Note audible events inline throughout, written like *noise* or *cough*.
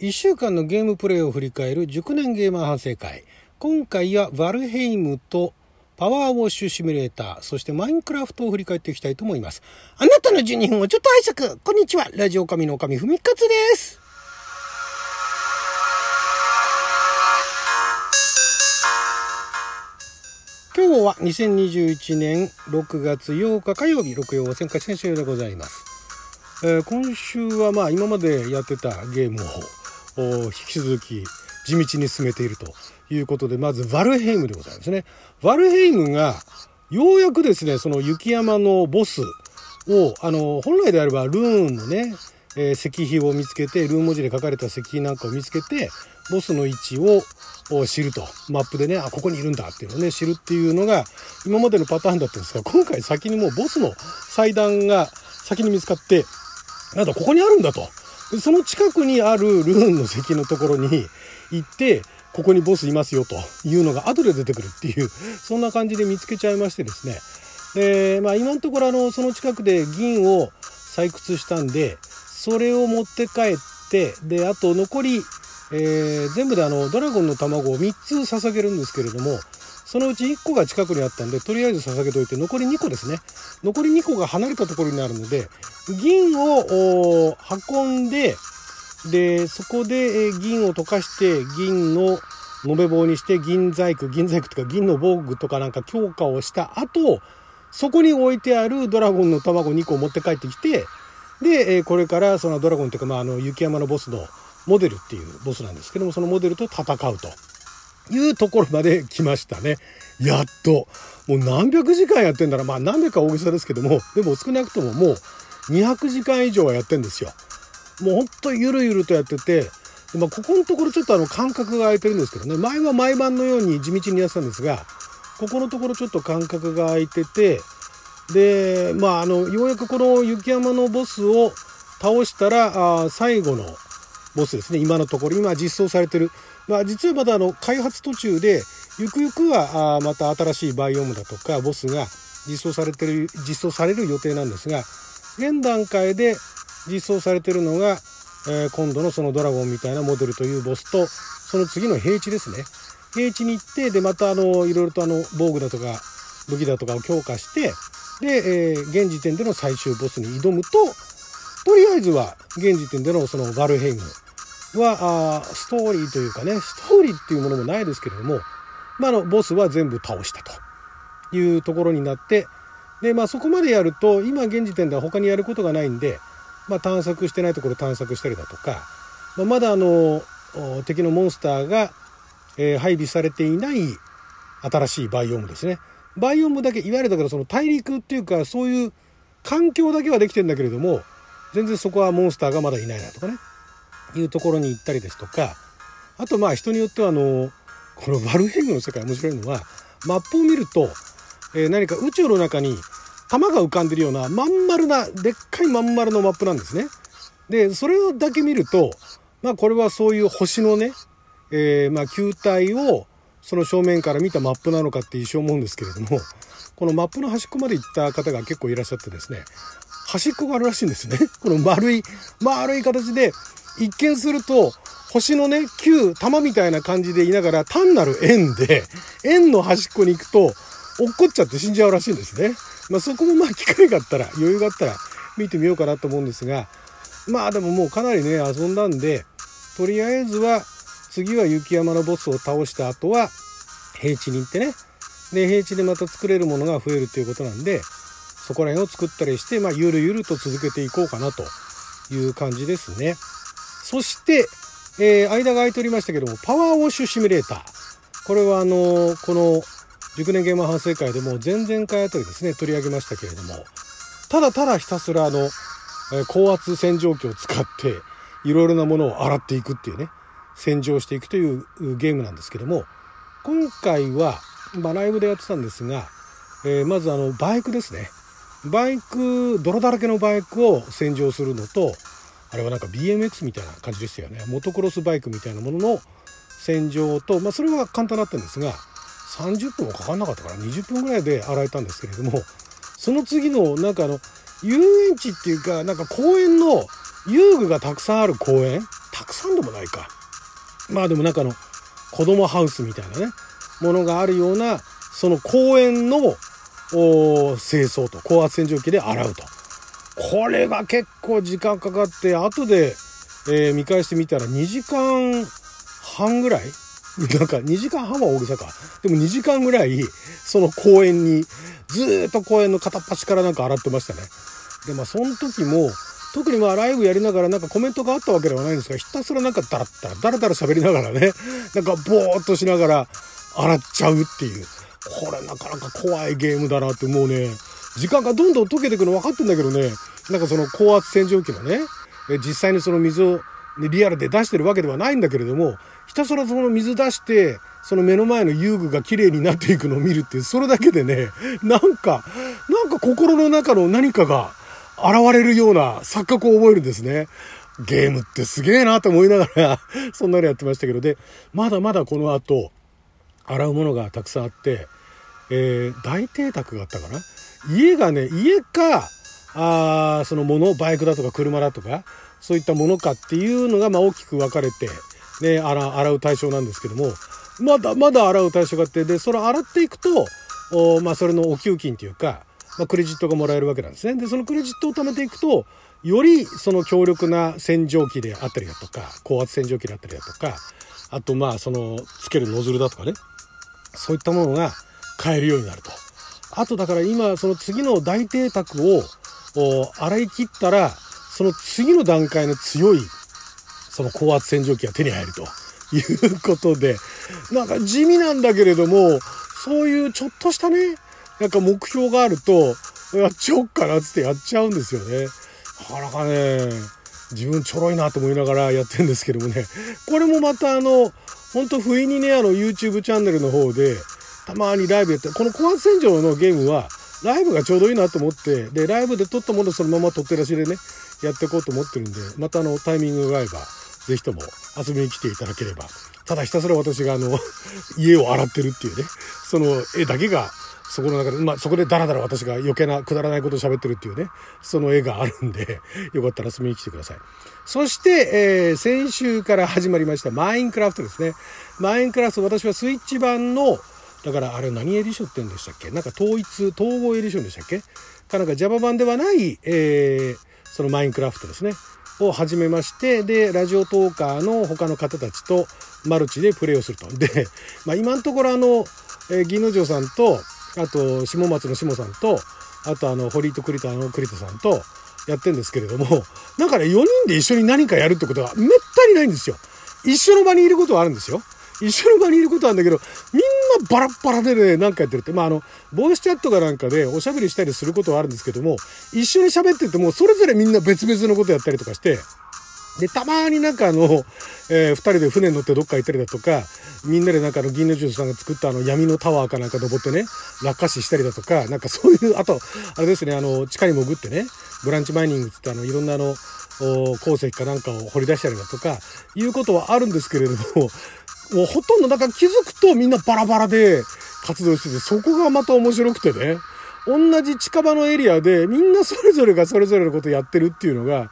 1週間のゲームプレイを振り返る熟年ゲーマー反省会。今回はバルヘイムとパワーウォッシュシミュレーターそしてマインクラフトを振り返っていきたいと思います。あなたの12分をちょっと拝借。こんにちは。ラジオ神の神ふみかつです。今日は2021年6月8日火曜日。六曜旋回先週でございます、えー今週はまあ今までやってたゲームを引き続き地道に進めているということでまずバルヘイムでございますね。バルヘイムがようやくですねその雪山のボスをあの本来であればルーンのね、えー石碑を見つけてルーン文字で書かれた石碑なんかを見つけてボスの位置を知ると。マップでねあここにいるんだっていうのをね知るっていうのが今までのパターンだったんですが今回先にもうボスの祭壇が先に見つかってなんだここにあるんだと。その近くにあるルーンの石のところに *laughs* 行ってここにボスいますよというのが後で出てくるっていうそんな感じで見つけちゃいましてですね。で、まあ、今のところあのその近くで銀を採掘したんでそれを持って帰ってであと残り、えー全部であのドラゴンの卵を3つ捧げるんですけれどもそのうち1個が近くにあったんでとりあえず捧げといて残り2個ですね。残り2個が離れたところになるので銀を運んででそこで銀を溶かして銀の延べ棒にして銀細工銀細工とか銀の防具とかなんか強化をした後そこに置いてあるドラゴンの卵2個を持って帰ってきてで、これからそのドラゴンというか、まあ、あの雪山のボスのモデルっていうボスなんですけどもそのモデルと戦うと。いうところまで来ましたね。やっと。もう何百時間やってんだらまあ何百か大げさですけども。でも少なくとももう200時間以上はやってんですよ。もうほんとゆるゆるとやってて。まあ、ここのところちょっとあの間隔が空いてるんですけどね。前は毎晩のように地道にやってたんですがここのところちょっと間隔が空いてて。でまああのようやくこの雪山のボスを倒したらあ最後のボスですね。今のところ。今実装されてる、まあ、実はまだあの開発途中でゆくゆくはあまた新しいバイオームだとかボスが実装されてる実装される予定なんですが現段階で実装されてるのが、えー今度のそのドラゴンみたいなモデルというボスとその次の平地ですね。平地に行ってでまたあのいろいろとあの防具だとか武器だとかを強化してで、えー現時点での最終ボスに挑むととりあえずは現時点でのそのバルヘイムはあストーリーというかねストーリーっていうものもないですけれども、まあ、のボスは全部倒したというところになってで、まあ、そこまでやると今現時点では他にやることがないんで、まあ、探索してないところ探索したりだとか、まあ、まだあの敵のモンスターが、えー配備されていない新しいバイオームですね。バイオームだけいわゆるだからその大陸っていうかそういう環境だけはできてんだけれども全然そこはモンスターがまだいないなとかねいうところに行ったりですとかあとまあ人によってはあのこのバルヘイムの世界面白いのはマップを見ると、えー何か宇宙の中に玉が浮かんでるようなまん丸なでっかいまん丸のマップなんですね。でそれだけ見るとまあこれはそういう星のね、えーまあ球体をその正面から見たマップなのかって一瞬思うんですけれどもこのマップの端っこまで行った方が結構いらっしゃってですね端っこがあるらしいんですね。この丸い丸い形で一見すると星のね球玉みたいな感じでいながら単なる円で円の端っこに行くと落っこっちゃって死んじゃうらしいんですね。まあ、そこもまあ機会があったら余裕があったら見てみようかなと思うんですがまあでももうかなりね遊んだんでとりあえずは次は雪山のボスを倒した後は平地に行ってねで平地でまた作れるものが増えるっていうことなんでそこら辺を作ったりして、まあ、ゆるゆると続けていこうかなという感じですね。そして、えー間が空いておりましたけども、パワーウォッシュシミュレーター。これはあのこの熟年ゲーマー反省会でも前々回あたりですね、取り上げましたけれども、ただただひたすらあの、え高圧洗浄機を使って、いろいろなものを洗っていくっていうね、洗浄していくといううゲームなんですけども、今回は、まあ、ライブでやってたんですが、えーまずあの、バイクですね。バイク、泥だらけのバイクを洗浄するのと、あれはなんか BMX みたいな感じでしたよね。モトクロスバイクみたいなものの洗浄と、まあそれは簡単だったんですが、30分もかかんなかったから20分ぐらいで洗えたんですけれども、その次のなんかあの、遊園地っていうか、なんか公園の遊具がたくさんある公園たくさんでもないかまあでもなんかあの子供ハウスみたいなねものがあるようなその公園の清掃と高圧洗浄機で洗うとこれが結構時間かかって後で、えー、見返してみたら2時間半ぐらい？*laughs* なんか2時間半は大げさか。でも2時間ぐらい、その公園に、ずっと公園の片っ端からなんか洗ってましたね。で、まあその時も、特にまあライブやりながらなんかコメントがあったわけではないんですが、ひたすらなんかダラッダラ、ダラダラ喋りながらね、なんかボーっとしながら洗っちゃうっていう。これなかなか怖いゲームだなってもうね、時間がどんどん溶けていくの分かってんだけどね、なんかその高圧洗浄機のね、実際にその水をリアルで出してるわけではないんだけれども、ひたすらその水出して、その目の前の遊具が綺麗になっていくのを見るっていう、それだけでね、なんか、なんか心の中の何かが現れるような錯覚を覚えるんですね。ゲームってすげえなと思いながら *laughs* そんなのやってましたけど、で、まだまだこの後、洗うものがたくさんあって、えー、大邸宅があったかな？家がね、家か、あそのもの、バイクだとか車だとか、そういったものかっていうのがまあ大きく分かれて、ね、洗洗う対象なんですけどもまだまだ洗う対象があってでそれ洗っていくとお、まあ、それのお給金というか、まあ、クレジットがもらえるわけなんですね。でそのクレジットを貯めていくとよりその強力な洗浄機であったりだとか高圧洗浄機であったりだとかあとまあそのつけるノズルだとかねそういったものが買えるようになると。あとだから今その次の大邸宅を洗い切ったらその次の段階の強いその高圧洗浄機が手に入ると。*laughs* いうことで。なんか地味なんだけれどもそういうちょっとしたねなんか目標があるとやっちゃおっかなっつってやっちゃうんですよね。なかなかね自分ちょろいなと思いながらやってるんですけどもね。これもまたあのほんと不意にねあの YouTube チャンネルの方でたまにライブやってこの高圧洗浄のゲームはライブがちょうどいいなと思ってでライブで撮ったものそのまま撮ってらしでねやっていこうと思ってるんでまたあのタイミングが合えば是非とも遊びに来ていただければただひたすら私があの *laughs* 家を洗ってるっていうねその絵だけがそこの中で、まあ、そこでダラダラ私が余計なくだらないことを喋ってるっていうね、その絵があるんで、*laughs* よかったら遊びに来てください。そして、えー、先週から始まりましたマインクラフトですね。マインクラフト、私はスイッチ版の、だからあれ何エディションって言うんでしたっけ？なんか統一、統合エディションでしたっけ？かなんか Java 版ではない、えー、そのマインクラフトですね。を始めまして、で、ラジオトーカーの他の方たちとマルチでプレイをすると。で、まあ今のところあの、えー、銀之丞さんと、あと、下松の下さんと、あとあの、堀井と栗田の栗田さんとやってんですけれども、なんかね、4人で一緒に何かやるってことはめったにないんですよ。一緒の場にいることはあるんですよ。一緒の場にいることなんだけど、みんなバラッバラでね、なんかやってるって。まあ、あの、ボイスチャットかなんかでおしゃべりしたりすることはあるんですけども、一緒に喋ってても、それぞれみんな別々のことやったりとかして、で、たまになんかあの、えー、二人で船に乗ってどっか行ったりだとか、みんなでなんかあの、銀のジュースさんが作ったあの、闇のタワーかなんか登ってね、落下死したりだとか、なんかそういう、あと、あれですね、あの、地下に潜ってね、ブランチマイニングってあの、いろんなあの、鉱石かなんかを掘り出したりだとか、いうことはあるんですけれども、もうほとんどだから気づくとみんなバラバラで活動してて、そこがまた面白くてね。同じ近場のエリアでみんなそれぞれがそれぞれのことやってるっていうのが、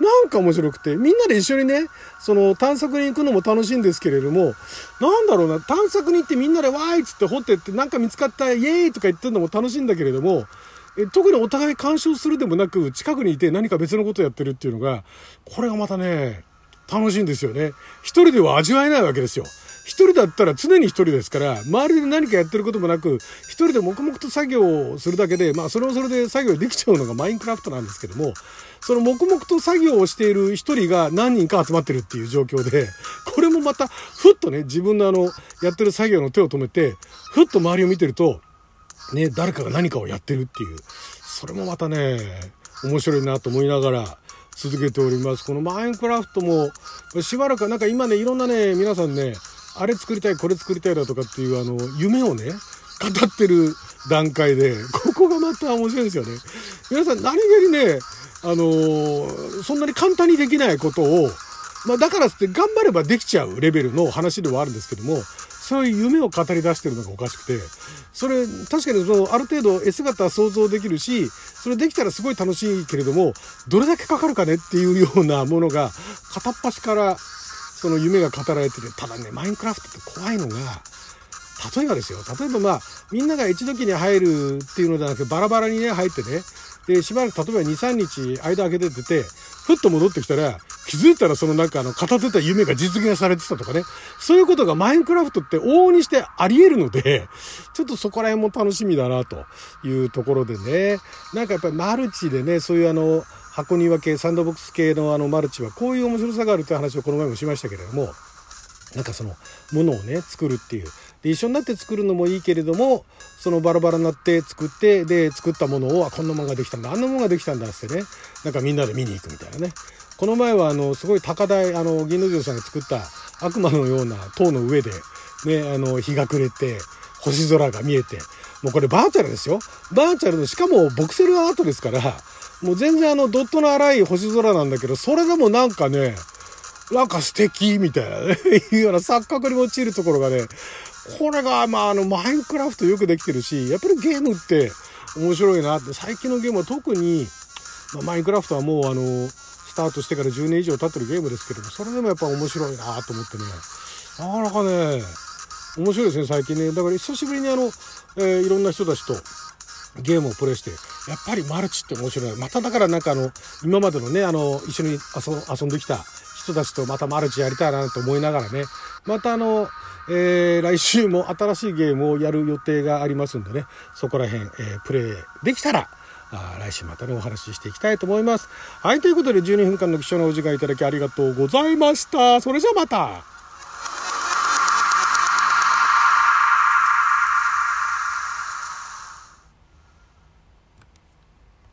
なんか面白くて、みんなで一緒にね、その探索に行くのも楽しいんですけれども、なんだろうな、探索に行ってみんなでわーいっつって掘ってってなんか見つかったイエーイとか言ってるのも楽しいんだけれども、え特にお互い干渉するでもなく、近くにいて何か別のことやってるっていうのが、これがまたね、楽しいんですよね。一人では味わえないわけですよ。一人だったら常に一人ですから、周りで何かやってることもなく、一人で黙々と作業をするだけで、まあそれはそれで作業できちゃうのがマインクラフトなんですけども、その黙々と作業をしている一人が何人か集まってるっていう状況で、これもまた、ふっとね、自分のあの、やってる作業の手を止めて、ふっと周りを見てると、ね、誰かが何かをやってるっていう、それもまたね、面白いなと思いながら、続けております。このマインクラフトも、しばらくなんか今ね、いろんなね、皆さんね、あれ作りたい、これ作りたいだとかっていう、あの、夢をね、語ってる段階で、ここがまた面白いですよね。皆さん何気にね、あのー、そんなに簡単にできないことを、まあだからって頑張ればできちゃうレベルの話ではあるんですけども、そういう夢を語り出してるのがおかしくて、それ、確かにその、ある程度絵姿は想像できるし、それできたらすごい楽しいけれども、どれだけかかるかねっていうようなものが、片っ端から、その夢が語られてる。ただね、マインクラフトって怖いのが、例えばですよ。例えばまあ、みんなが一時に入るっていうのではなくて、バラバラにね、入ってね。で、しばらく例えば2、3日間空けててて、ふっと戻ってきたら、気づいたらそのなんかあの、語ってた夢が実現されてたとかね。そういうことがマインクラフトって往々にしてあり得るので、ちょっとそこら辺も楽しみだなというところでね。なんかやっぱりマルチでね、そういうあの、箱庭系、サンドボックス系のあのマルチはこういう面白さがあるって話をこの前もしましたけれども、なんかそのものをね作るっていうで一緒になって作るのもいいけれどもそのバラバラになって作ってで作ったものをあこんなもんができたんだあんなもんができたんだってねなんかみんなで見に行くみたいなねこの前はあのすごい高台あの銀之丞さんが作った悪魔のような塔の上で、ね、あの日が暮れて星空が見えてもうこれバーチャルですよ。バーチャルのしかもボクセルアートですからもう全然あのドットの荒い星空なんだけどそれでもなんかねなんか素敵みたいなね、いうような錯覚に陥るところがね、これが、まあ、あの、マインクラフトよくできてるし、やっぱりゲームって面白いなって、最近のゲームは特に、まあ、マインクラフトはもう、あの、タートしてから10年以上経ってるゲームですけども、それでもやっぱ面白いなと思ってね、なかなかね、面白いですね、最近ね。だから久しぶりにあの、えー、いろんな人たちと、ゲームをプレイして、やっぱりマルチって面白い。まただからなんかあの、今までのね、あの、一緒に遊んできた人たちとまたマルチやりたいなと思いながらね、またあの、えー、来週も新しいゲームをやる予定がありますんでね、そこら辺、えー、プレイできたら、あ来週またね、お話ししていきたいと思います。はい、ということで12分間の貴重なお時間いただきありがとうございました。それじゃあまた